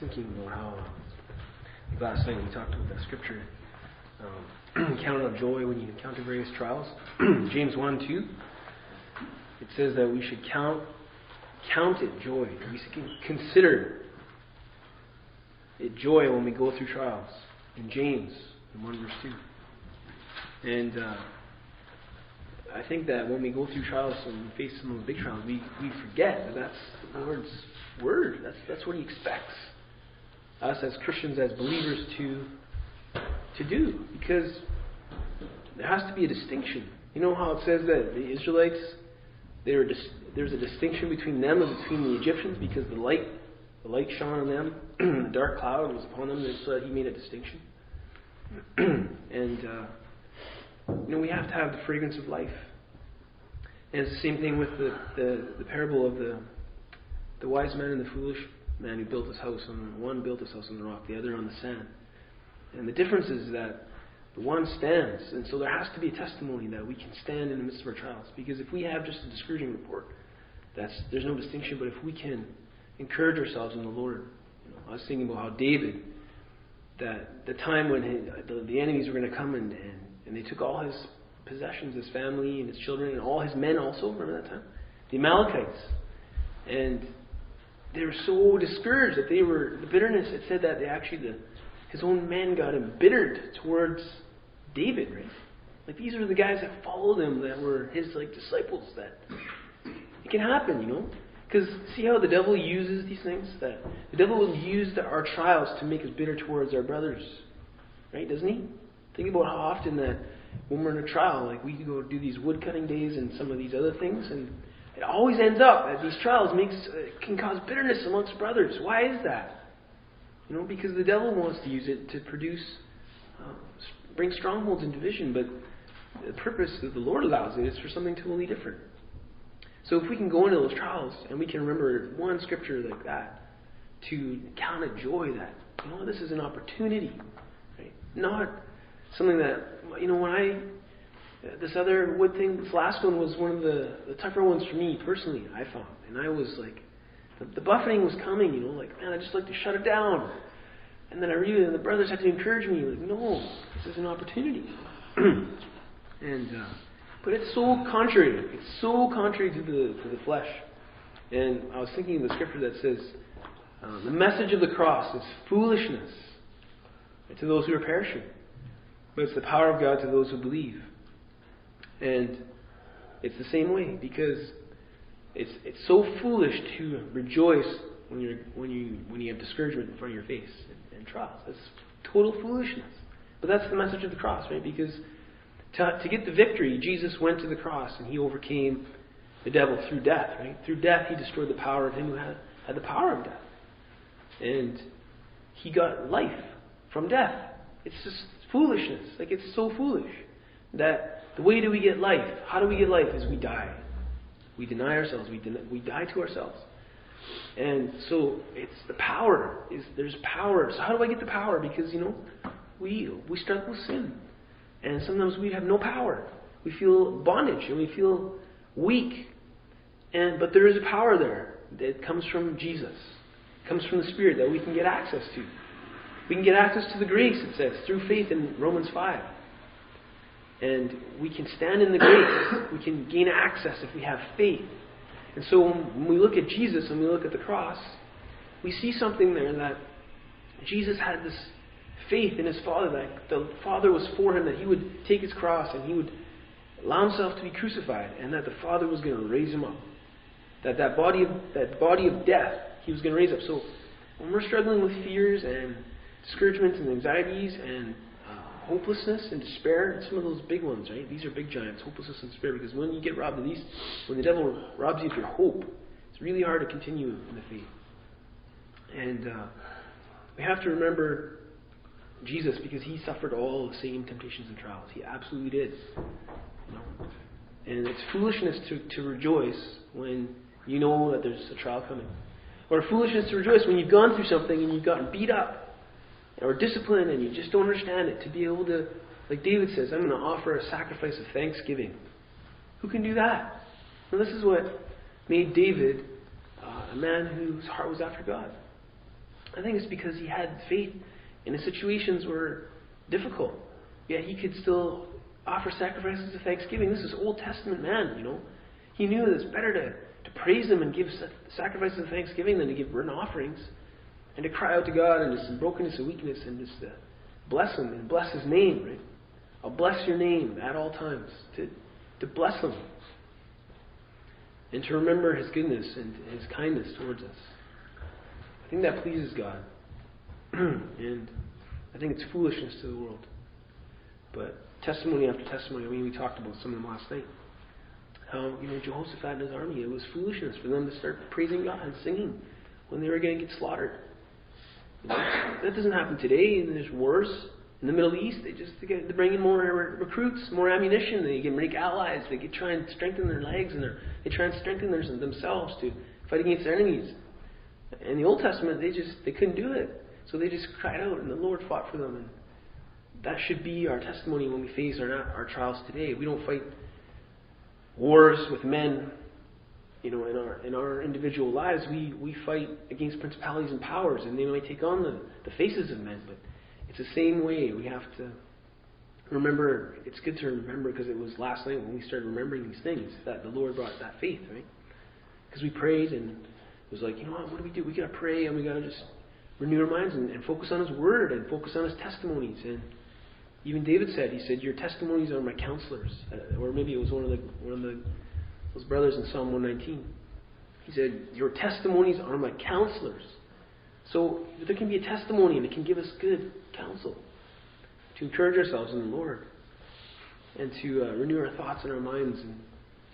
thinking about how last night we talked about that scripture, um, count it joy when you encounter various trials. James 1 2. It says that we should count count it joy. We should consider it joy when we go through trials. In James, in 1 verse 2. And uh, I think that when we go through trials and we face some of the big trials, we, we forget that that's the Lord's word. That's, that's what He expects us as Christians, as believers, to, to do. Because there has to be a distinction. You know how it says that the Israelites, they were dis- there's a distinction between them and between the Egyptians because the light, the light shone on them, the dark cloud was upon them, so He made a distinction. and uh, you know, we have to have the fragrance of life. And it's the same thing with the, the, the parable of the, the wise man and the foolish man who built his house on one built his house on the rock, the other on the sand. And the difference is that the one stands, and so there has to be a testimony that we can stand in the midst of our trials. Because if we have just a discouraging report, that's there's no distinction. But if we can encourage ourselves in the Lord, you know, I was thinking about how David, that the time when his, the, the enemies were going to come and, and and they took all his possessions, his family and his children, and all his men also. Remember that time? The Amalekites. And they were so discouraged that they were, the bitterness, it said that they actually, the, his own men got embittered towards David, right? Like these are the guys that followed him, that were his like disciples. That it can happen, you know. Because see how the devil uses these things. That the devil will use the, our trials to make us bitter towards our brothers, right? Doesn't he? Think about how often that when we're in a trial, like we go do these woodcutting days and some of these other things, and it always ends up that these trials makes uh, can cause bitterness amongst brothers. Why is that? You know, because the devil wants to use it to produce, uh, bring strongholds and division, but the purpose that the Lord allows it is for something totally different. So if we can go into those trials and we can remember one scripture like that, to count it joy that you know this is an opportunity, right? Not something that you know when I this other wood thing, this last one was one of the, the tougher ones for me personally. I found, and I was like, the, the buffeting was coming. You know, like man, I just like to shut it down. And then I read it, and the brothers had to encourage me, like, no, this is an opportunity. and uh, but it's so contrary. It's so contrary to the to the flesh. And I was thinking of the scripture that says, uh, the message of the cross is foolishness to those who are perishing but it's the power of God to those who believe. And it's the same way because it's it's so foolish to rejoice when you're when you when you have discouragement in front of your face and, and trials. That's total foolishness. But that's the message of the cross, right? Because to, to get the victory, Jesus went to the cross and he overcame the devil through death, right? Through death, he destroyed the power of him who had, had the power of death. And he got life from death. It's just foolishness. Like it's so foolish that the way do we get life? How do we get life? Is we die. We deny ourselves. We den- we die to ourselves. And so it's the power. Is there's power. So how do I get the power? Because you know we we struggle with sin, and sometimes we have no power. We feel bondage and we feel weak. And but there is a power there that comes from Jesus, it comes from the Spirit that we can get access to. We can get access to the grace, it says, through faith in Romans 5. And we can stand in the grace. We can gain access if we have faith. And so when we look at Jesus and we look at the cross, we see something there that Jesus had this faith in his Father, that the Father was for him, that he would take his cross and he would allow himself to be crucified, and that the Father was going to raise him up. That that body of, that body of death, he was going to raise up. So when we're struggling with fears and discouragements and anxieties and hopelessness and despair, some of those big ones, right? These are big giants, hopelessness and despair, because when you get robbed of these, when the devil robs you of your hope, it's really hard to continue in the faith. And uh, we have to remember Jesus because he suffered all the same temptations and trials. He absolutely did. You know? And it's foolishness to, to rejoice when you know that there's a trial coming. Or foolishness to rejoice when you've gone through something and you've gotten beat up or discipline and you just don't understand it, to be able to, like David says, I'm going to offer a sacrifice of thanksgiving. Who can do that? Well, this is what made David uh, a man whose heart was after God. I think it's because he had faith in the situations were difficult. Yet he could still offer sacrifices of thanksgiving. This is Old Testament man, you know. He knew that it's better to, to praise him and give sacrifices of thanksgiving than to give burnt offerings. And to cry out to God in this brokenness and weakness and just to bless him and bless his name, right? I'll bless your name at all times. To, to bless him. And to remember his goodness and his kindness towards us. I think that pleases God. and I think it's foolishness to the world. But testimony after testimony, I mean, we talked about some of them last night. How, you know, Jehoshaphat and his army, it was foolishness for them to start praising God and singing when they were going to get slaughtered. That doesn't happen today, and there's wars in the Middle East. They just they, get, bring in more recruits, more ammunition. They can make allies. They can try and strengthen their legs, and they try and strengthen their, themselves to fight against their enemies. In the Old Testament, they just they couldn't do it, so they just cried out, and the Lord fought for them. And that should be our testimony when we face our our trials today. We don't fight wars with men. You know, in our in our individual lives, we, we fight against principalities and powers, and they might take on the, the faces of men, but it's the same way. We have to remember. It's good to remember because it was last night when we started remembering these things that the Lord brought that faith, right? Because we prayed and it was like, you know what, what do we do? We gotta pray and we gotta just renew our minds and, and focus on His Word and focus on His testimonies. And even David said, he said, "Your testimonies are my counselors," uh, or maybe it was one of the one of the those brothers in Psalm 119. He said, "Your testimonies are my counselors." So there can be a testimony, and it can give us good counsel to encourage ourselves in the Lord and to uh, renew our thoughts and our minds. And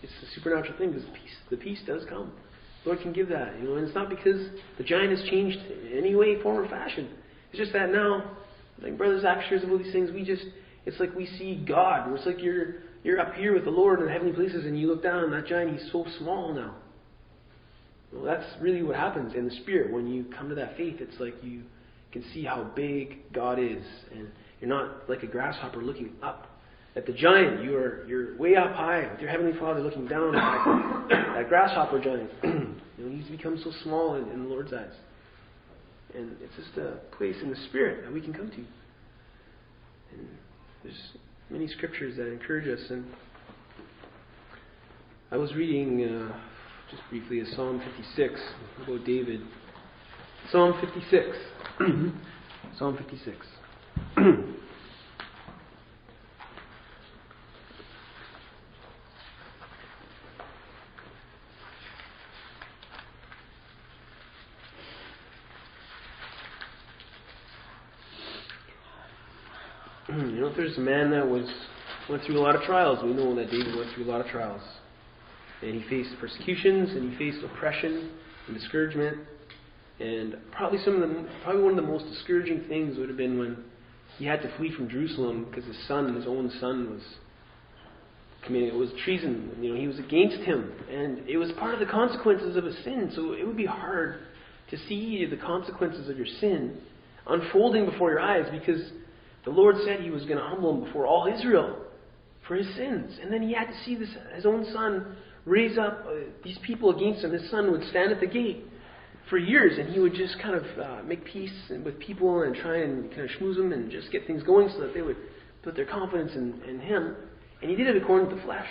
it's a supernatural thing because peace, the peace does come. The Lord can give that, you know, and it's not because the giant has changed in any way, form, or fashion. It's just that now, like brothers, Zach shares all these things, we just, it's like we see God. It's like you're, you're up here with the Lord in the heavenly places and you look down and that giant, he's so small now. Well, that's really what happens in the Spirit. When you come to that faith, it's like you can see how big God is. And you're not like a grasshopper looking up at the giant. You are, you're way up high with your Heavenly Father looking down at that, that grasshopper giant. you know, he's become so small in, in the Lord's eyes. And it's just a place in the Spirit that we can come to. And there's many scriptures that encourage us. And I was reading uh, just briefly a Psalm 56 about David. Psalm 56. Psalm 56. you know, if there's a man that was went through a lot of trials, we know that David went through a lot of trials. And he faced persecutions, and he faced oppression and discouragement. And probably some of the, probably one of the most discouraging things would have been when he had to flee from Jerusalem because his son, his own son, was committing it was treason. You know, he was against him, and it was part of the consequences of his sin. So it would be hard to see the consequences of your sin unfolding before your eyes because the Lord said He was going to humble him before all Israel for his sins, and then he had to see this his own son raise up uh, these people against him. His son would stand at the gate for years, and he would just kind of uh, make peace with people and try and kind of schmooze them and just get things going so that they would put their confidence in, in him. And he did it according to the flesh.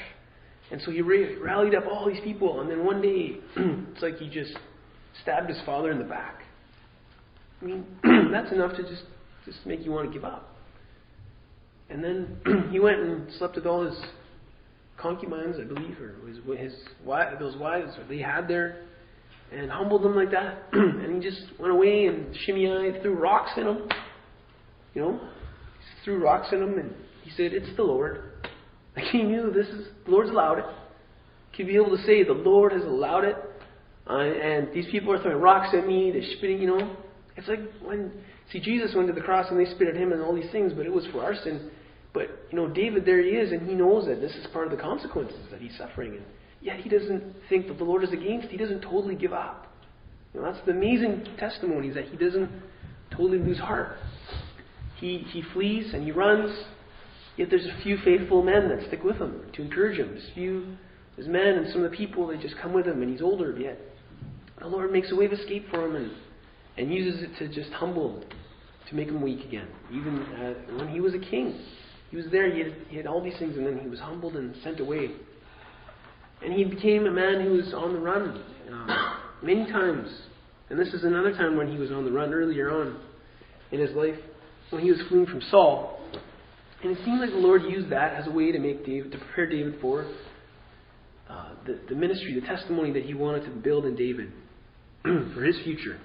And so he ra- rallied up all these people, and then one day, it's like he just stabbed his father in the back. I mean, that's enough to just just make you want to give up. And then he went and slept with all his concubines, I believe, or his, his wife, those wives that they had there, and humbled them like that. and he just went away and Shimei threw rocks in them. You know, he threw rocks in them, and he said, "It's the Lord." Like he knew this is the Lord's allowed it. He'd be able to say, "The Lord has allowed it," uh, and these people are throwing rocks at me. They're spitting. You know, it's like when see Jesus went to the cross and they spit at him and all these things, but it was for our sin. But, you know, David, there he is, and he knows that this is part of the consequences that he's suffering. And yet he doesn't think that the Lord is against. He doesn't totally give up. You know, that's the amazing testimony, is that he doesn't totally lose heart. He, he flees and he runs, yet there's a few faithful men that stick with him to encourage him. There's few, there's men and some of the people, they just come with him, and he's older, yet the Lord makes a way of escape for him, and and uses it to just humble him, to make him weak again. Even uh, when he was a king, he was there, he had, he had all these things, and then he was humbled and sent away. And he became a man who was on the run uh, many times. And this is another time when he was on the run earlier on in his life, when he was fleeing from Saul. And it seemed like the Lord used that as a way to make David, to prepare David for uh, the, the ministry, the testimony that he wanted to build in David for his future.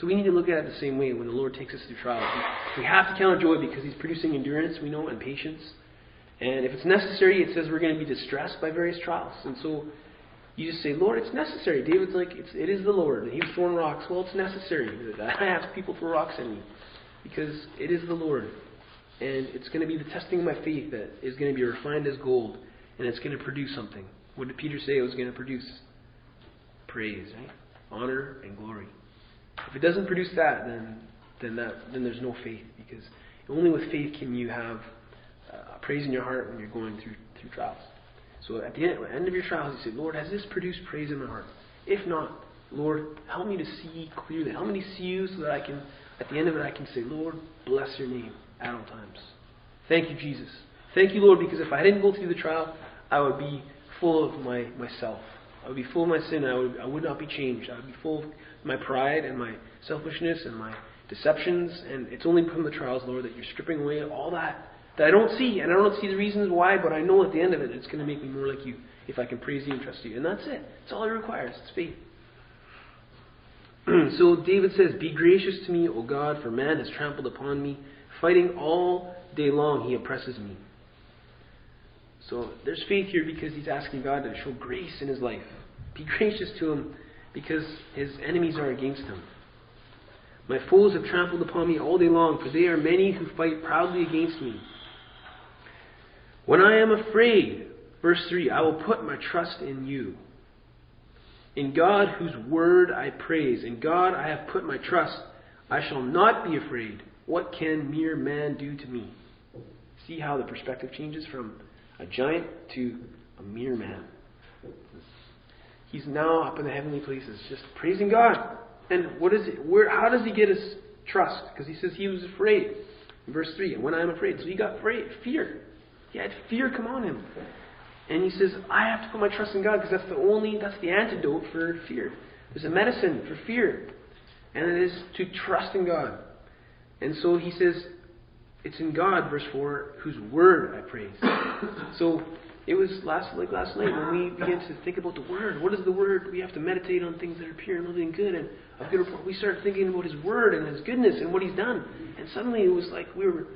So we need to look at it the same way when the Lord takes us through trials. We, have to count joy because He's producing endurance, we know, and patience. And if it's necessary, it says we're going to be distressed by various trials. And so you just say, Lord, it's necessary. David's like, it's, it is the Lord. He was throwing rocks. Well, it's necessary. I have people throw rocks at me because it is the Lord. And it's going to be the testing of my faith that is going to be refined as gold, and it's going to produce something. What did Peter say it was going to produce? Praise, right? Honor and glory. If it doesn't produce that, then then that then there's no faith because only with faith can you have uh, praise in your heart when you're going through through trials. So at the end, at the end of your trials, you say, Lord, has this produced praise in my heart? If not, Lord, help me to see clearly. Help me to see you so that I can, at the end of it, I can say, Lord, bless your name at all times. Thank you, Jesus. Thank you, Lord, because if I didn't go through the trial, I would be full of my myself. I would be full of my sin. I would, I would not be changed. I would be full of my pride and my selfishness and my deceptions. And it's only from the trials, Lord, that you're stripping away all that that I don't see. And I don't see the reasons why, but I know at the end of it, it's going to make me more like you if I can praise you and trust you. And that's it. That's all it requires. It's faith. so David says, Be gracious to me, O God, for man has trampled upon me. Fighting all day long, he oppresses me. So there's faith here because he's asking God to show grace in his life. Be gracious to him because his enemies are against him. My foes have trampled upon me all day long, for they are many who fight proudly against me. When I am afraid, verse 3, I will put my trust in you. In God, whose word I praise, in God I have put my trust. I shall not be afraid. What can mere man do to me? See how the perspective changes from a giant to a mere man. He's now up in the heavenly places, just praising God. And what is it? Where? How does he get his trust? Because he says he was afraid. In verse three, and when I am afraid, so he got afraid, fear. He had fear come on him, and he says, I have to put my trust in God because that's the only, that's the antidote for fear. There's a medicine for fear, and it is to trust in God. And so he says, it's in God, verse 4, whose word I praise. so it was last like last night when we began to think about the word. What is the word? We have to meditate on things that are pure and lovely and good and of good report. We started thinking about his word and his goodness and what he's done. And suddenly it was like we were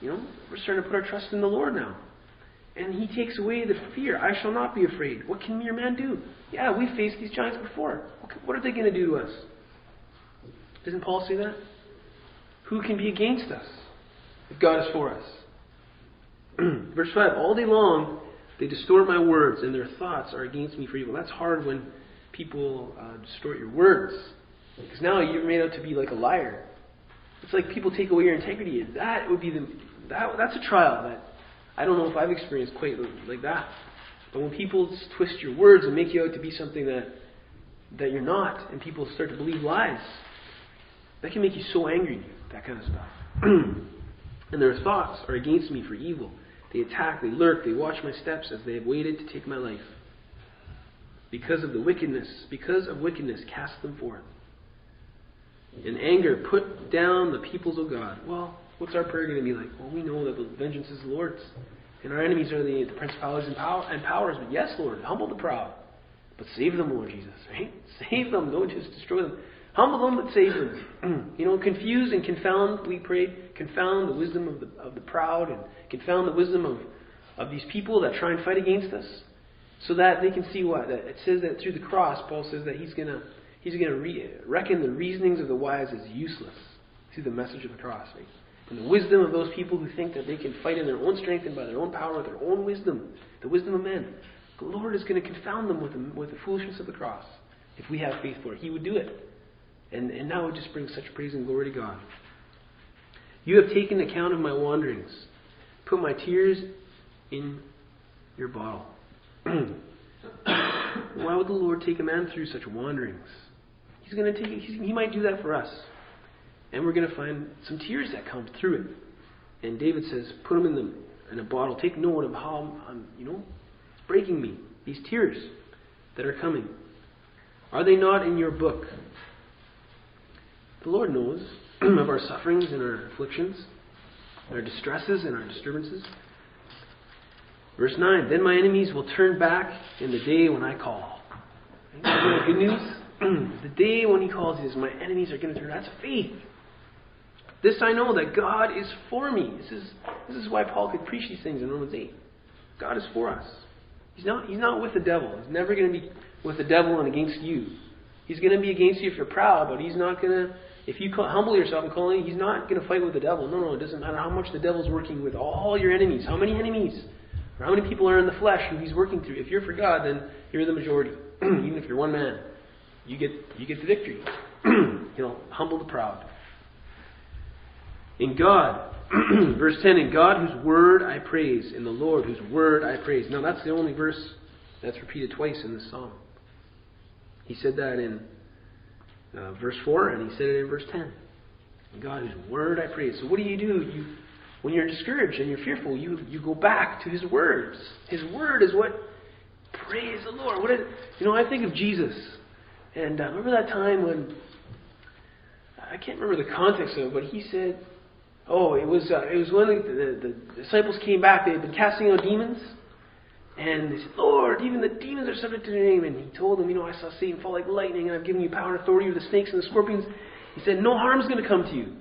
you know, we're starting to put our trust in the Lord now. And he takes away the fear. I shall not be afraid. What can mere man do? Yeah, we faced these giants before. What are they going to do to us? Doesn't Paul say that? Who can be against us? if God is for us. Verse 5 All day long they distort my words, and their thoughts are against me for evil. That's hard when people uh, distort your words. Because now you're made out to be like a liar. It's like people take away your integrity. That would be the that, that's a trial that I don't know if I've experienced quite like that. But when people twist your words and make you out to be something that that you're not, and people start to believe lies, that can make you so angry. That kind of stuff. and their thoughts are against me for evil. They attack, they lurk, they watch my steps as they have waited to take my life. Because of the wickedness, because of wickedness, cast them forth. In anger, put down the peoples of God. Well, what's our prayer going to be like? Well, we know that the vengeance is the Lord's. And our enemies are the, the principalities and, power, and powers. But yes, Lord, humble the proud. But save them, Lord Jesus, right? Save them. Don't just destroy them. Humble them, but save them. you know, confuse and confound, we prayed, confound the wisdom of the, of the proud and confound the wisdom of, of these people that try and fight against us so that they can see what? It says that through the cross, Paul says that he's going to he's gonna re- reckon the reasonings of the wise as useless through the message of the cross. Right? And the wisdom of those people who think that they can fight in their own strength and by their own power, their own wisdom, the wisdom of men, the Lord is going to confound them with the, with the foolishness of the cross. If we have faith for it, He would do it. And, and now it just brings such praise and glory to God. You have taken account of my wanderings. Put my tears in your bottle. Why would the Lord take a man through such wanderings? He's going to take. He might do that for us. And we're going to find some tears that come through it. And David says, put them in, the, in a bottle. Take note of how I'm, you know, it's breaking me. These tears that are coming. Are they not in your book? The Lord knows of our sufferings and our afflictions, our distresses and our disturbances. Verse 9 Then my enemies will turn back in the day when I call. Good news? the day when he calls is my enemies are going to turn. That's faith. This I know that God is for me. This is, this is why Paul could preach these things in Romans 8. God is for us. He's not, he's not with the devil. He's never going to be with the devil and against you. He's going to be against you if you're proud, but he's not going to, if you humble yourself and call him, he's not going to fight with the devil. No, no, it doesn't matter how much the devil's working with all your enemies. How many enemies? Or how many people are in the flesh who he's working through? If you're for God, then you're the majority. Even if you're one man, you get, you get the victory. He'll humble the proud. In God, verse 10, in God whose word I praise, in the Lord whose word I praise. Now that's the only verse that's repeated twice in this psalm. He said that in uh, verse 4, and he said it in verse 10. In God whose word I praise. So what do you do? You, when you're discouraged and you're fearful, you, you go back to his words. His word is what praise the Lord. What is, you know, I think of Jesus. And uh, remember that time when I can't remember the context of it, but he said, Oh, it was uh, it was when the, the, the disciples came back. They had been casting out demons, and they said, "Lord, even the demons are subject to your name." And he told them, "You know, I saw Satan fall like lightning, and I've given you power and authority over the snakes and the scorpions." He said, "No harm's going to come to you."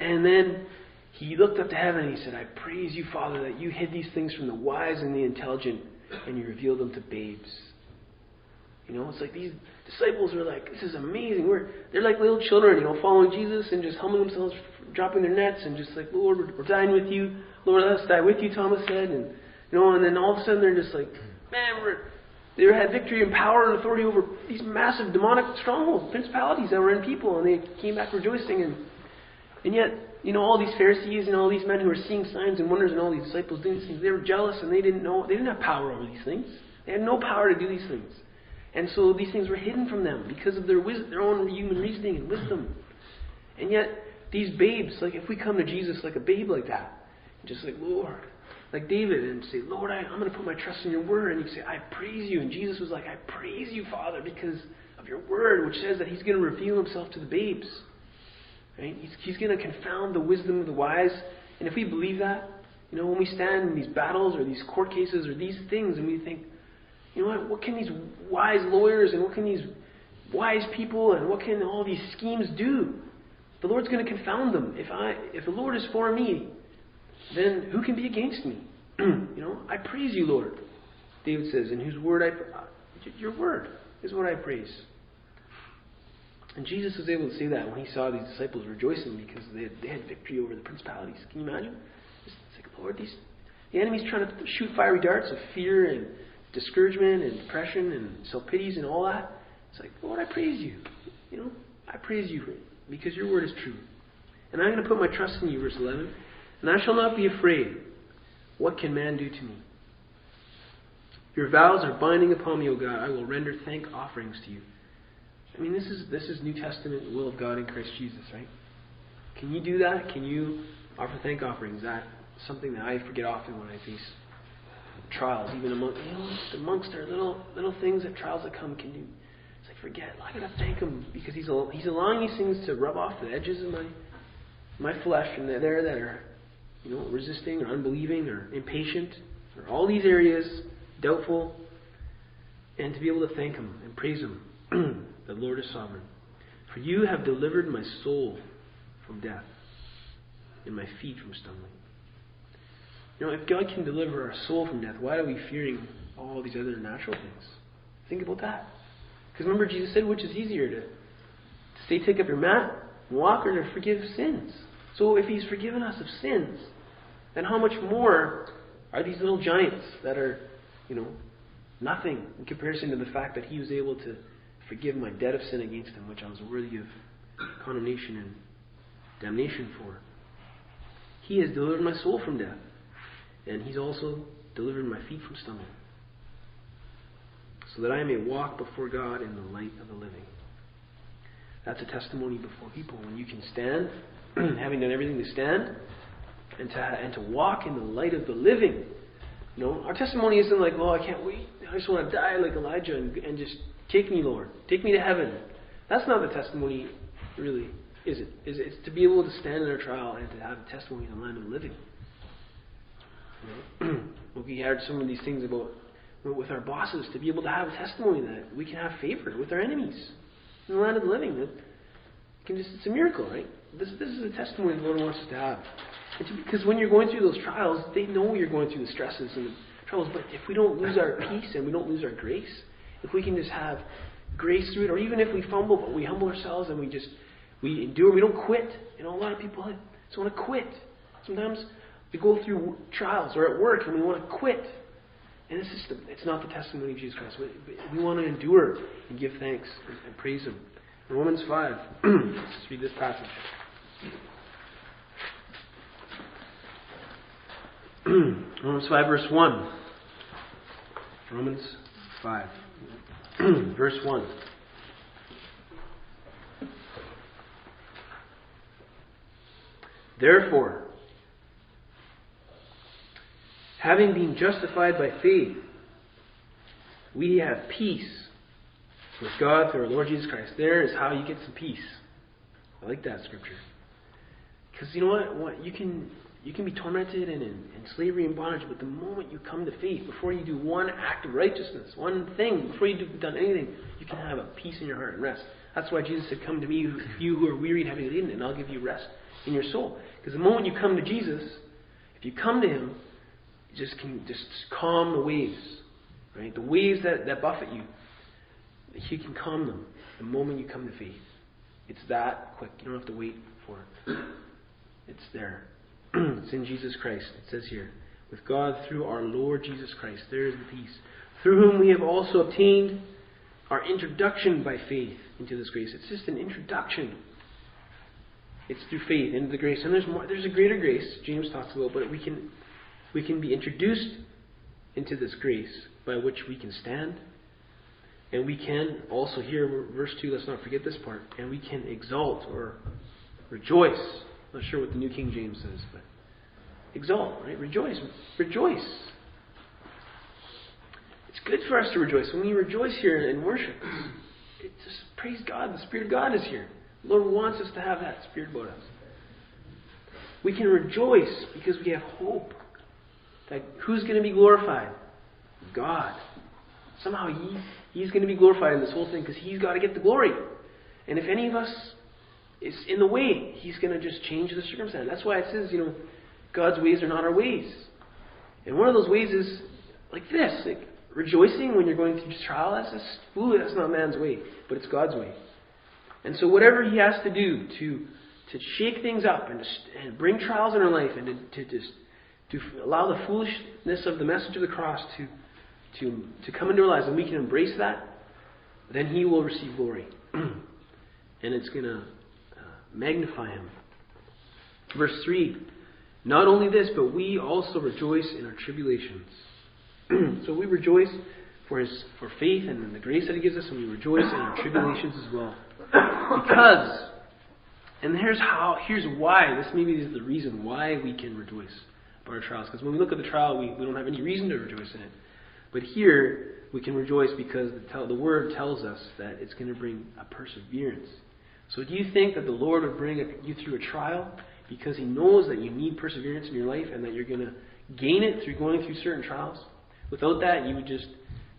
And then he looked up to heaven and he said, "I praise you, Father, that you hid these things from the wise and the intelligent, and you revealed them to babes." You know, it's like these disciples are like, "This is amazing." We're they're like little children, you know, following Jesus and just humbling themselves dropping their nets and just like, Lord, we're, we're dying with you. Lord, let us die with you, Thomas said. And, you know, and then all of a sudden they're just like, man, we're, they had victory and power and authority over these massive demonic strongholds, principalities that were in people, and they came back rejoicing. And, and yet, you know, all these Pharisees and all these men who were seeing signs and wonders and all these disciples doing these things, they were jealous and they didn't know, they didn't have power over these things. They had no power to do these things. And so these things were hidden from them because of their, wisdom, their own human reasoning and wisdom. And yet, these babes, like if we come to Jesus like a babe like that, just like, Lord, like David, and say, Lord, I, am going to put my trust in your word. And you say, I praise you. And Jesus was like, I praise you, Father, because of your word, which says that he's going to reveal himself to the babes. Right? He's, he's going to confound the wisdom of the wise. And if we believe that, you know, when we stand in these battles or these court cases or these things and we think, you know what, what can these wise lawyers and what can these wise people and what can all these schemes do? The Lord's going to confound them. If I, if the Lord is for me, then who can be against me? you know, I praise you, Lord. David says, in whose word I, uh, your word is what I praise. And Jesus was able to say that when he saw these disciples rejoicing because they had, they had victory over the principalities. Can you imagine? It's like, Lord, these the enemy's trying to shoot fiery darts of fear and discouragement and depression and self pities and all that. It's like, Lord, I praise you. You know, I praise you because your word is true. And I'm going to put my trust in you, verse 11. And I shall not be afraid. What can man do to me? Your vows are binding upon me, O God. I will render thank offerings to you. I mean, this is this is New Testament will of God in Christ Jesus, right? Can you do that? Can you offer thank offerings? That something that I forget often when I face trials, even among you know, amongst our little little things that trials that come can do It's like forget. I gotta thank Him because He's He's allowing these things to rub off the edges of my my flesh and they're there that are you know resisting or unbelieving or impatient or all these areas doubtful, and to be able to thank Him and praise Him. the Lord is sovereign. For you have delivered my soul from death and my feet from stumbling. You know, if God can deliver our soul from death, why are we fearing all these other natural things? Think about that. Because remember, Jesus said, which is easier to, to stay, take up your mat, walk, or to forgive sins? So if He's forgiven us of sins, then how much more are these little giants that are, you know, nothing in comparison to the fact that He was able to forgive my debt of sin against Him, which I was worthy of condemnation and damnation for? He has delivered my soul from death, and He's also delivered my feet from stumbling so that I may walk before God in the light of the living. That's a testimony before people. When you can stand, having done everything to stand, and to, and to walk in the light of the living. You know, our testimony isn't like, oh, I can't wait. I just want to die like Elijah and, and just take me, Lord. Take me to heaven. That's not the testimony, really, is it? Is it? It's to be able to stand in our trial and to have a testimony in the land of the living. You know? we heard some of these things about with our bosses to be able to have a testimony that we can have favor with our enemies in the land of the living. That can just, it's a miracle, right? This, this is a testimony the Lord wants us to have. Because when you're going through those trials, they know you're going through the stresses and the troubles. But if we don't lose our peace and we don't lose our grace, if we can just have grace through it, or even if we fumble, but we humble ourselves and we just we endure, we don't quit. You know, a lot of people just want to quit. Sometimes we go through trials or at work and we want to quit. And it's just it's not the testimony of Jesus Christ. We, we want to endure and give thanks and, and praise Him. In Romans 5, let's read this passage. Romans 5, verse 1. Romans 5, verse 1. Therefore, having been justified by faith, we have peace with God through our Lord Jesus Christ. There is how you get some peace. I like that scripture. Because you know what? what? You can you can be tormented and in, in slavery and bondage, but the moment you come to faith, before you do one act of righteousness, one thing, before you've done anything, you can have a peace in your heart and rest. That's why Jesus said, Come to me, you who are weary and heavy laden, and I'll give you rest in your soul. Because the moment you come to Jesus, if you come to Him, you just can just calm the waves. Right? The waves that, that buffet you, He can calm them the moment you come to faith. It's that quick. You don't have to wait for it. It's there. it's in Jesus Christ. It says here, with God through our Lord Jesus Christ. There is the peace. Through whom we have also obtained our introduction by faith into this grace. It's just an introduction. It's through faith into the grace. And there's more there's a greater grace, James talks about, but we can we can be introduced into this grace by which we can stand. And we can also here verse two, let's not forget this part, and we can exalt or rejoice I'm not sure what the New King James says, but exalt, right? Rejoice. Rejoice. It's good for us to rejoice. When we rejoice here in worship, it just praise God. The Spirit of God is here. The Lord wants us to have that Spirit about us. We can rejoice because we have hope. That who's going to be glorified? God. Somehow he, He's going to be glorified in this whole thing because He's got to get the glory. And if any of us is in the way, He's going to just change the circumstance. That's why it says, you know, God's ways are not our ways. And one of those ways is like this like rejoicing when you're going through trial. That's just foolish. That's not man's way, but it's God's way. And so, whatever He has to do to to shake things up and, to, and bring trials in our life and to, to just to allow the foolishness of the message of the cross to to to come into our lives, and we can embrace that, then He will receive glory, and it's gonna magnify him. Verse 3 Not only this, but we also rejoice in our tribulations. so we rejoice for his for faith and in the grace that he gives us, and we rejoice in our tribulations as well. Because and here's how here's why, this maybe is the reason why we can rejoice about our trials. Because when we look at the trial, we, we don't have any reason to rejoice in it. But here we can rejoice because the, the word tells us that it's going to bring a perseverance so do you think that the Lord would bring you through a trial because He knows that you need perseverance in your life and that you're going to gain it through going through certain trials? Without that, you would just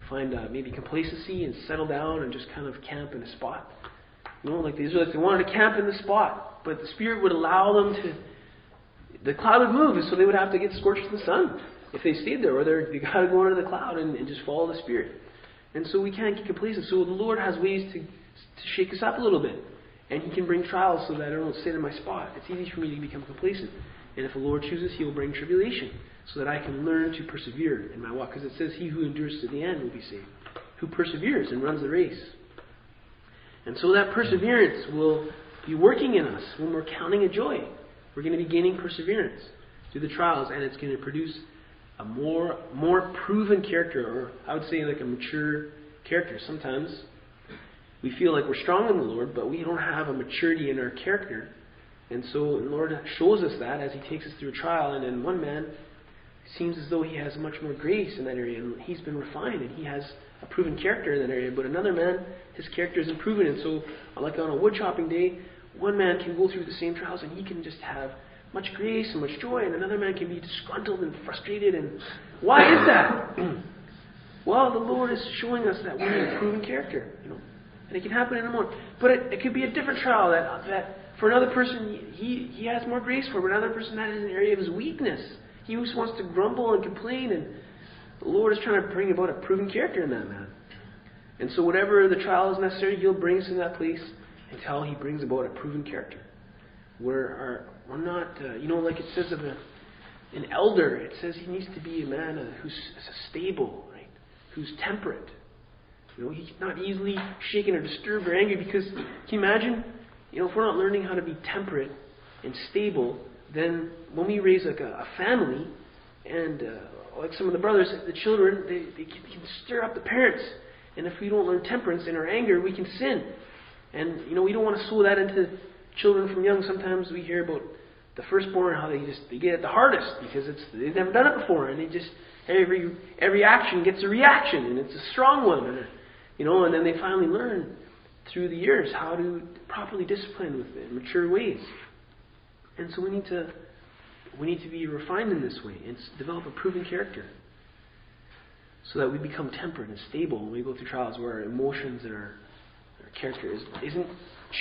find uh, maybe complacency and settle down and just kind of camp in a spot. You know, like the Israelites, they wanted to camp in the spot, but the Spirit would allow them to. The cloud would move, so they would have to get scorched in the sun if they stayed there, or they got to go under the cloud and, and just follow the Spirit. And so we can't get complacent. So the Lord has ways to, to shake us up a little bit. And He can bring trials so that I don't sit in my spot. It's easy for me to become complacent. And if the Lord chooses, He will bring tribulation so that I can learn to persevere in my walk. Because it says, He who endures to the end will be saved, who perseveres and runs the race. And so that perseverance will be working in us when we're counting a joy. We're going to be gaining perseverance through the trials, and it's going to produce a more more proven character, or I would say like a mature character. Sometimes we feel like we're strong in the Lord, but we don't have a maturity in our character. And so the Lord shows us that as He takes us through a trial. And in one man, seems as though he has much more grace in that area, and he's been refined, and he has a proven character in that area. But another man, his character isn't proven. And so, like on a wood chopping day, one man can go through the same trials, and he can just have much grace and much joy, and another man can be disgruntled and frustrated. And why is that? well, the Lord is showing us that we need a proven character, you know. And it can happen in a moment. But it, it could be a different trial that, that for another person, he, he has more grace for, but another person that is an area of his weakness. He just wants to grumble and complain, and the Lord is trying to bring about a proven character in that man. And so, whatever the trial is necessary, He'll bring us in that place until He brings about a proven character. Where our, we're not, uh, you know, like it says of a, an elder, it says he needs to be a man uh, who's stable, right? Who's temperate. You know, he's not easily shaken or disturbed or angry because, can you imagine? You know, if we're not learning how to be temperate and stable, then when we raise like a, a family, and uh, like some of the brothers, the children, they, they can, can stir up the parents. And if we don't learn temperance in our anger, we can sin. And you know, we don't want to sow that into children from young. Sometimes we hear about the firstborn how they just they get it the hardest because it's they've never done it before, and they just every every action gets a reaction, and it's a strong one. And, you know, and then they finally learn through the years how to properly discipline with it, mature ways. And so we need to we need to be refined in this way and develop a proven character. So that we become temperate and stable when we go through trials where our emotions and our, our character is, isn't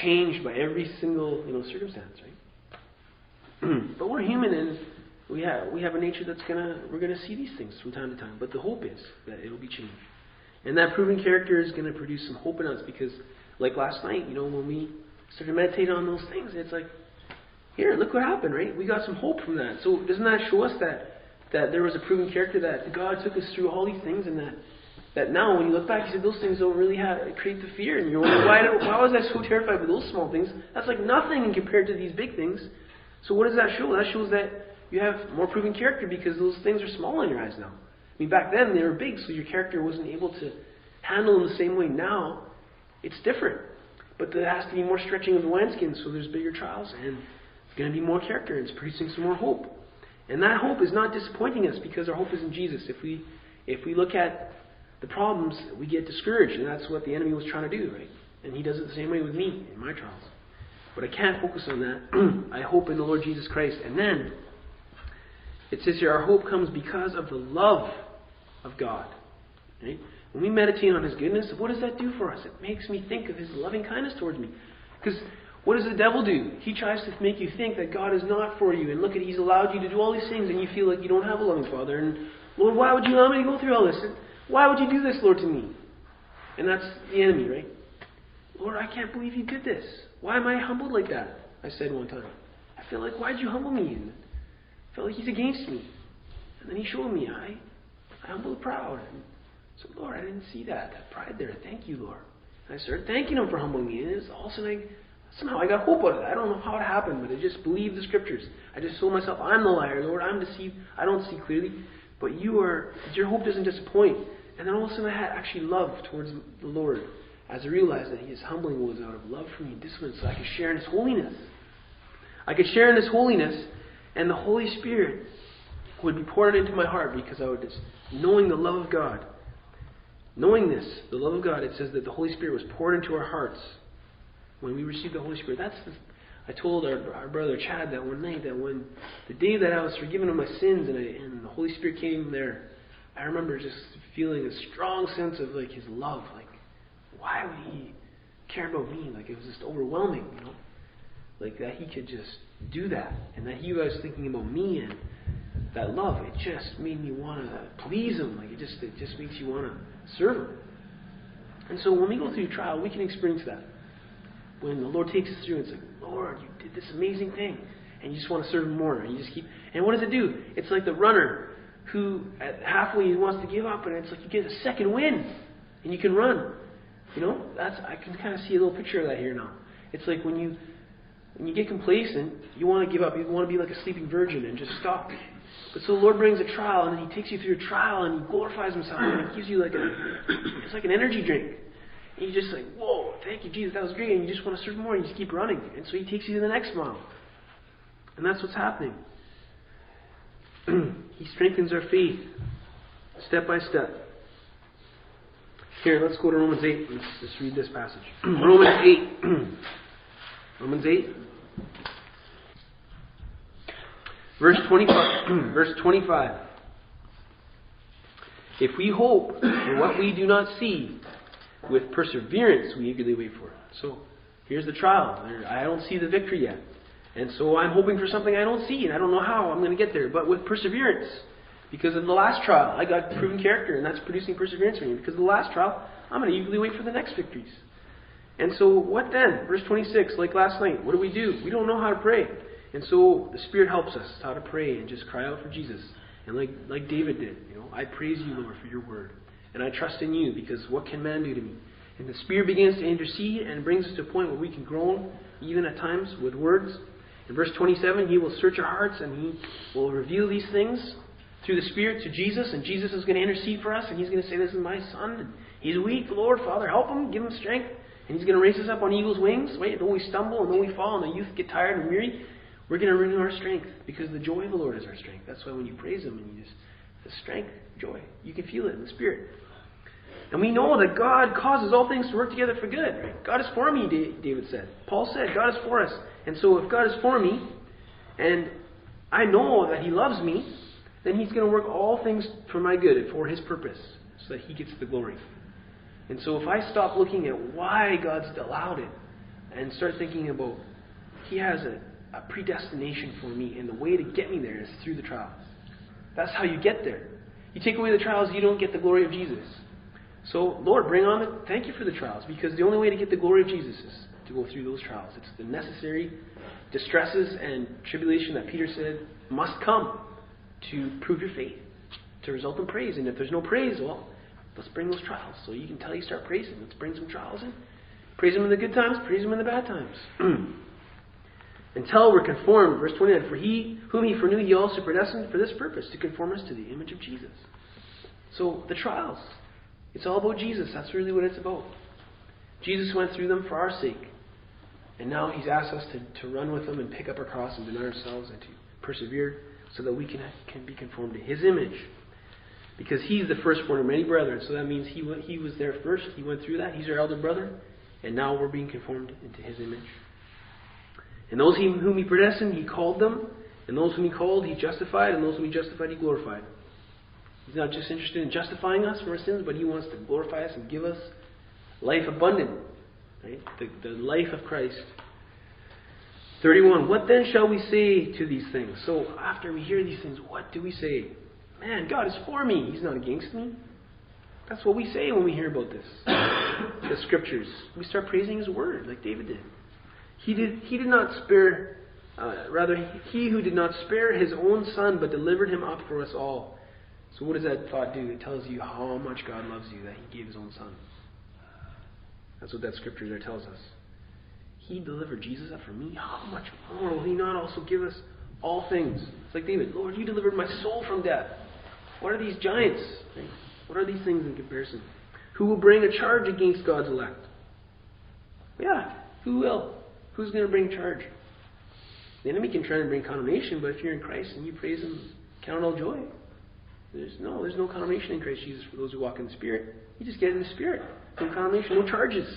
changed by every single you know circumstance, right? but we're human and we have we have a nature that's gonna we're gonna see these things from time to time. But the hope is that it'll be changed. And that proven character is going to produce some hope in us because, like last night, you know, when we started meditating on those things, it's like, here, look what happened, right? We got some hope from that. So doesn't that show us that that there was a proven character that God took us through all these things, and that that now when you look back, you said those things don't really have create the fear, and you're wondering why why was I so terrified with those small things? That's like nothing compared to these big things. So what does that show? That shows that you have more proven character because those things are small in your eyes now. Mean, back then they were big, so your character wasn't able to handle them the same way. Now it's different, but there has to be more stretching of the wineskin, so there's bigger trials and it's going to be more character and it's producing some more hope. And that hope is not disappointing us because our hope is in Jesus. If we if we look at the problems, we get discouraged, and that's what the enemy was trying to do, right? And he does it the same way with me in my trials. But I can't focus on that. I hope in the Lord Jesus Christ. And then it says here, our hope comes because of the love of God. Right? When we meditate on His goodness, what does that do for us? It makes me think of His loving kindness towards me. Because what does the devil do? He tries to make you think that God is not for you. And look at, He's allowed you to do all these things, and you feel like you don't have a loving Father. And, Lord, why would you allow me to go through all this? And why would you do this, Lord, to me? And that's the enemy, right? Lord, I can't believe you did this. Why am I humbled like that? I said one time. I feel like, why'd you humble me? And I felt like He's against me. And then He showed me, I, I humble the proud. And so, Lord, I didn't see that, that pride there. Thank you, Lord. And I started thanking Him for humbling me. And it's all of I, Somehow I got hope out of it. I don't know how it happened, but I just believed the scriptures. I just told myself, I'm the liar, Lord. I'm deceived. I don't see clearly. But you are, your hope doesn't disappoint. And then all of a sudden I had actually love towards the Lord as I realized that His humbling was out of love for me and discipline so I could share in His holiness. I could share in His holiness, and the Holy Spirit would be poured into my heart because I would just, knowing the love of God. Knowing this, the love of God, it says that the Holy Spirit was poured into our hearts when we received the Holy Spirit. That's the, I told our, our brother Chad that one night that when the day that I was forgiven of my sins and, I, and the Holy Spirit came there, I remember just feeling a strong sense of like His love. Like, why would He care about me? Like it was just overwhelming, you know. Like that He could just do that, and that He was thinking about me and that love. It just made me want to please Him. Like it just it just makes you want to serve Him. And so when we go through trial, we can experience that when the Lord takes us through it's like, Lord, you did this amazing thing. And you just want to serve Him more. And you just keep. And what does it do? It's like the runner who at halfway he wants to give up, and it's like you get a second wind, and you can run. You know, that's I can kind of see a little picture of that here now. It's like when you when you get complacent, you want to give up. You want to be like a sleeping virgin and just stop. But so the Lord brings a trial, and He takes you through a trial, and He glorifies Himself, and He gives you like a it's like an energy drink. And you're just like, whoa, thank you, Jesus, that was great. And you just want to serve more, and you just keep running. And so He takes you to the next mile. And that's what's happening. he strengthens our faith step by step. Here, let's go to Romans 8. Let's just read this passage. Romans 8. Romans 8. Verse 25. verse 25. If we hope for what we do not see, with perseverance we eagerly wait for it. So, here's the trial. I don't see the victory yet. And so I'm hoping for something I don't see, and I don't know how I'm going to get there. But with perseverance, because of the last trial, I got proven character, and that's producing perseverance for me. Because of the last trial, I'm going to eagerly wait for the next victories. And so, what then? Verse 26, like last night, what do we do? We don't know how to pray. And so, the Spirit helps us how to pray and just cry out for Jesus. And like, like David did, you know, I praise you, Lord, for your word. And I trust in you, because what can man do to me? And the Spirit begins to intercede and brings us to a point where we can groan, even at times, with words. In verse 27, He will search our hearts and He will reveal these things through the Spirit to Jesus, and Jesus is going to intercede for us, and He's going to say, This is my son. He's weak. Lord, Father, help him, give him strength. And He's going to raise us up on eagle's wings. Wait, though we stumble and though we fall and the youth get tired and weary, we're going to renew our strength because the joy of the Lord is our strength. That's why when you praise Him and you just, the strength, joy, you can feel it in the Spirit. And we know that God causes all things to work together for good. God is for me, David said. Paul said, God is for us. And so if God is for me, and I know that He loves me, then He's going to work all things for my good and for His purpose, so that He gets the glory. And so if I stop looking at why God's allowed it and start thinking about He has a, a predestination for me, and the way to get me there is through the trials. That's how you get there. You take away the trials, you don't get the glory of Jesus. So, Lord, bring on the. Thank you for the trials, because the only way to get the glory of Jesus is to go through those trials. It's the necessary distresses and tribulation that Peter said must come to prove your faith, to result in praise. And if there's no praise, well, let's bring those trials. So you can tell you start praising. Let's bring some trials in. Praise Him in the good times, praise Him in the bad times. Until we're conformed, verse 29, for He, whom He foreknew, He also predestined for this purpose, to conform us to the image of Jesus. So the trials, it's all about Jesus. That's really what it's about. Jesus went through them for our sake. And now He's asked us to, to run with them and pick up our cross and deny ourselves and to persevere so that we can, can be conformed to His image. Because He's the firstborn of many brethren. So that means he, he was there first. He went through that. He's our elder brother. And now we're being conformed into His image. And those whom He predestined, He called them. And those whom He called, He justified. And those whom He justified, He glorified. He's not just interested in justifying us from our sins, but He wants to glorify us and give us life abundant. Right? The, the life of Christ. 31. What then shall we say to these things? So after we hear these things, what do we say? Man, God is for me. He's not against me. That's what we say when we hear about this. the scriptures. We start praising His word, like David did. He did, he did not spare, uh, rather, he who did not spare his own son, but delivered him up for us all. So, what does that thought do? It tells you how much God loves you that he gave his own son. That's what that scripture there tells us. He delivered Jesus up for me. How much more will he not also give us all things? It's like David, Lord, you delivered my soul from death. What are these giants? What are these things in comparison? Who will bring a charge against God's elect? Yeah, who will? Who's going to bring charge? The enemy can try and bring condemnation, but if you're in Christ and you praise Him, count it all joy. There's no, there's no condemnation in Christ Jesus for those who walk in the Spirit. You just get in the Spirit. No condemnation, no charges.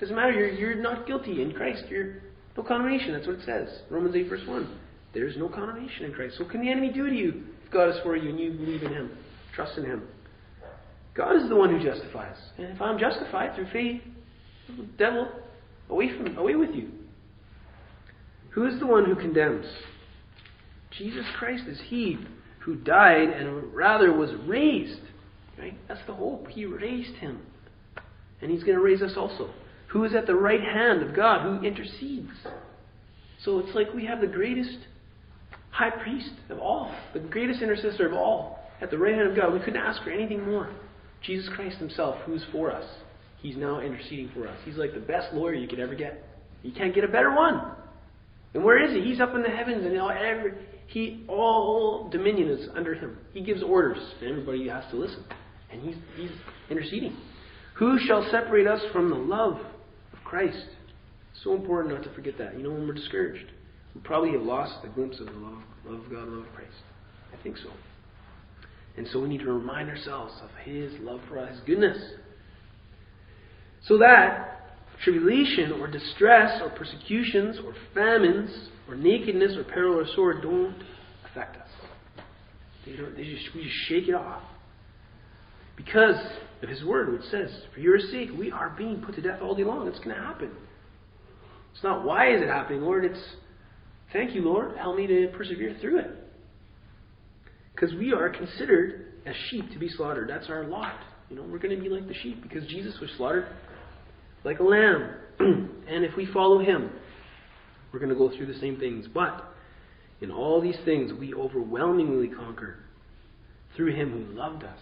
Doesn't matter. You're, you're not guilty in Christ. You're no condemnation. That's what it says. Romans 8, verse 1. There's no condemnation in Christ. So what can the enemy do to you if God is for you and you believe in Him, trust in Him? God is the one who justifies. And if I'm justified through faith, devil away from away with you. Who is the one who condemns? Jesus Christ is He who died and rather was raised. Right? That's the hope. He raised Him. And He's going to raise us also. Who is at the right hand of God, who intercedes. So it's like we have the greatest high priest of all, the greatest intercessor of all, at the right hand of God. We couldn't ask for anything more. Jesus Christ Himself, who's for us. He's now interceding for us. He's like the best lawyer you could ever get. You can't get a better one. And where is he? He's up in the heavens, and all, every, he all dominion is under him. He gives orders, and everybody has to listen. And he's, he's interceding. Who shall separate us from the love of Christ? So important not to forget that. You know, when we're discouraged, we probably have lost the glimpse of the love, love of God, love of Christ. I think so. And so we need to remind ourselves of His love for us, His goodness. So that tribulation or distress or persecutions or famines or nakedness or peril or sword don't affect us. They don't, they just, we just shake it off. Because of His Word, which says, For your sake, we are being put to death all day long. It's going to happen. It's not why is it happening, Lord. It's thank you, Lord. Help me to persevere through it. Because we are considered as sheep to be slaughtered. That's our lot. You know, we're going to be like the sheep because Jesus was slaughtered like a lamb. and if we follow him, we're going to go through the same things. But in all these things, we overwhelmingly conquer through him who loved us.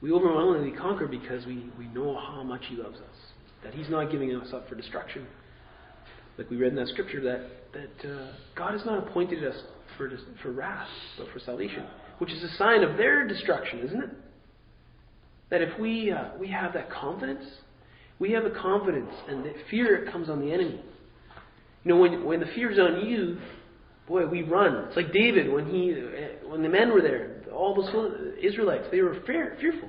We overwhelmingly conquer because we, we know how much he loves us. That he's not giving us up for destruction. Like we read in that scripture, that, that uh, God has not appointed us for, for wrath, but for salvation, which is a sign of their destruction, isn't it? That if we, uh, we have that confidence, we have a confidence, and the fear comes on the enemy. You know, when, when the fear is on you, boy, we run. It's like David when he, uh, when the men were there, all those Israelites, they were fear, fearful,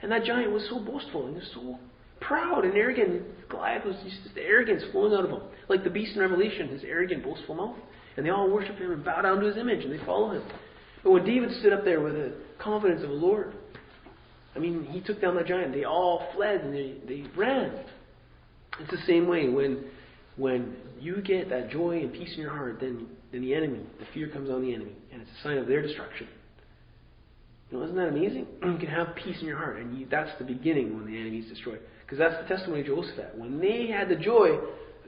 and that giant was so boastful and so proud and arrogant. Goliath was just the arrogance flowing out of him, like the beast in Revelation, his arrogant, boastful mouth. And they all worship him and bow down to his image and they follow him. But when David stood up there with the confidence of the Lord, I mean, he took down the giant. They all fled and they, they ran. It's the same way when when you get that joy and peace in your heart, then then the enemy, the fear comes on the enemy, and it's a sign of their destruction. You know, isn't that amazing? You can have peace in your heart, and you, that's the beginning when the enemy is destroyed. Because that's the testimony of Jehoshaphat. When they had the joy,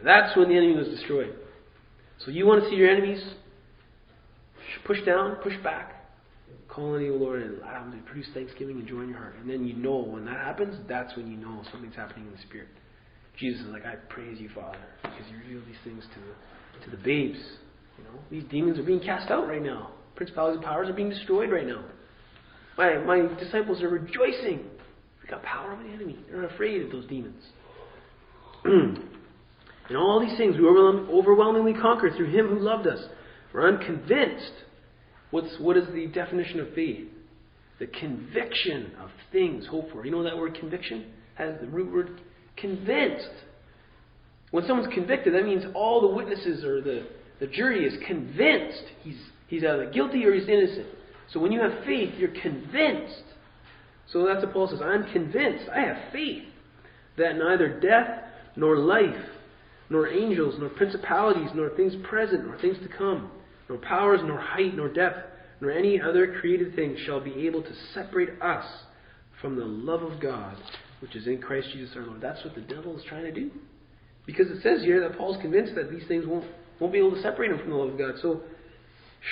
that's when the enemy was destroyed. So you want to see your enemies push down, push back, call on the Lord and ah, allow them to produce thanksgiving and joy in your heart. And then you know when that happens, that's when you know something's happening in the Spirit. Jesus is like, I praise you, Father, because you reveal these things to the, to the babes. You know, these demons are being cast out right now. Principalities and powers are being destroyed right now. My, my disciples are rejoicing. We got power over the enemy. They're afraid of those demons. and all these things, we overwhelmingly conquer through Him who loved us. For I'm convinced. What's, what is the definition of faith? The conviction of things hoped for. You know that word conviction? Has the root word convinced. When someone's convicted, that means all the witnesses or the, the jury is convinced he's, he's either guilty or he's innocent. So when you have faith, you're convinced. So that's what Paul says. I'm convinced. I have faith that neither death nor life nor angels, nor principalities, nor things present, nor things to come, nor powers, nor height, nor depth, nor any other created thing shall be able to separate us from the love of God, which is in Christ Jesus our Lord. That's what the devil is trying to do. Because it says here that Paul's convinced that these things won't, won't be able to separate him from the love of God. So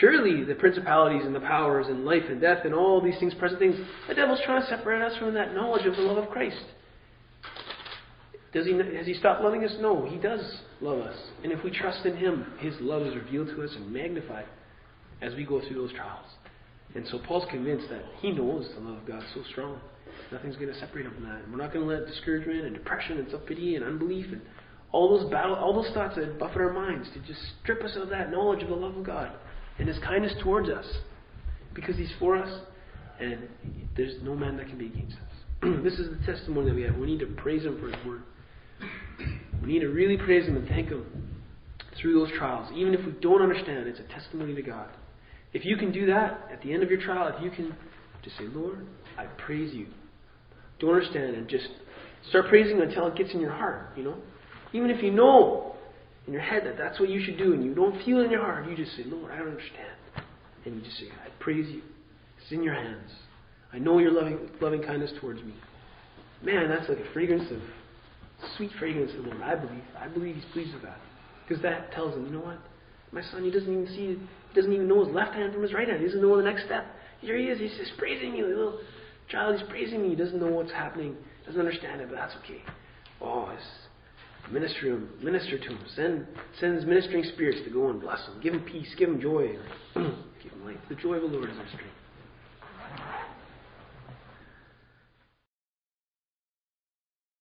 surely the principalities and the powers and life and death and all these things, present things, the devil's trying to separate us from that knowledge of the love of Christ. Does he, has he stopped loving us? No, he does love us. And if we trust in him, his love is revealed to us and magnified as we go through those trials. And so Paul's convinced that he knows the love of God so strong. Nothing's going to separate him from that. And we're not going to let discouragement and depression and self-pity and unbelief and all those battle, all those thoughts that buffet our minds to just strip us of that knowledge of the love of God and His kindness towards us, because He's for us, and there's no man that can be against us. this is the testimony that we have. We need to praise Him for His word. We need to really praise Him and thank Him through those trials. Even if we don't understand, it's a testimony to God. If you can do that at the end of your trial, if you can just say, Lord, I praise you. Don't understand and just start praising until it gets in your heart, you know? Even if you know in your head that that's what you should do and you don't feel it in your heart, you just say, Lord, I don't understand. And you just say, I praise you. It's in your hands. I know your loving, loving kindness towards me. Man, that's like a fragrance of sweet fragrance to the Lord. I believe. I believe He's pleased with that. Because that tells him, you know what? My son, he doesn't even see, he doesn't even know his left hand from his right hand. He doesn't know the next step. Here he is. He's just praising me. Little child, he's praising me. He doesn't know what's happening. Doesn't understand it, but that's okay. Oh, it's minister him, minister to him. Send, send his ministering spirits to go and bless him. Give him peace. Give him joy. give him life. The joy of the Lord is our strength.